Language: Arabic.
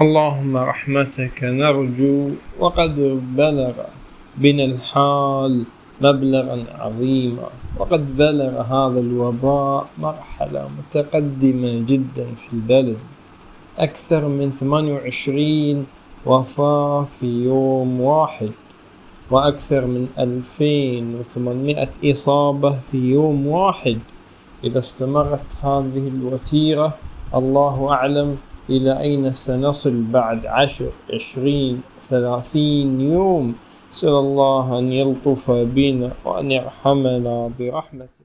اللهم رحمتك نرجو وقد بلغ بنا الحال مبلغا عظيما. وقد بلغ هذا الوباء مرحلة متقدمة جدا في البلد. أكثر من 28 وفاة في يوم واحد. وأكثر من 2800 إصابة في يوم واحد. إذا استمرت هذه الوتيرة الله أعلم إلى أين سنصل بعد عشر عشرين ثلاثين يوم؟ نسأل الله أن يلطف بنا وأن يرحمنا برحمته.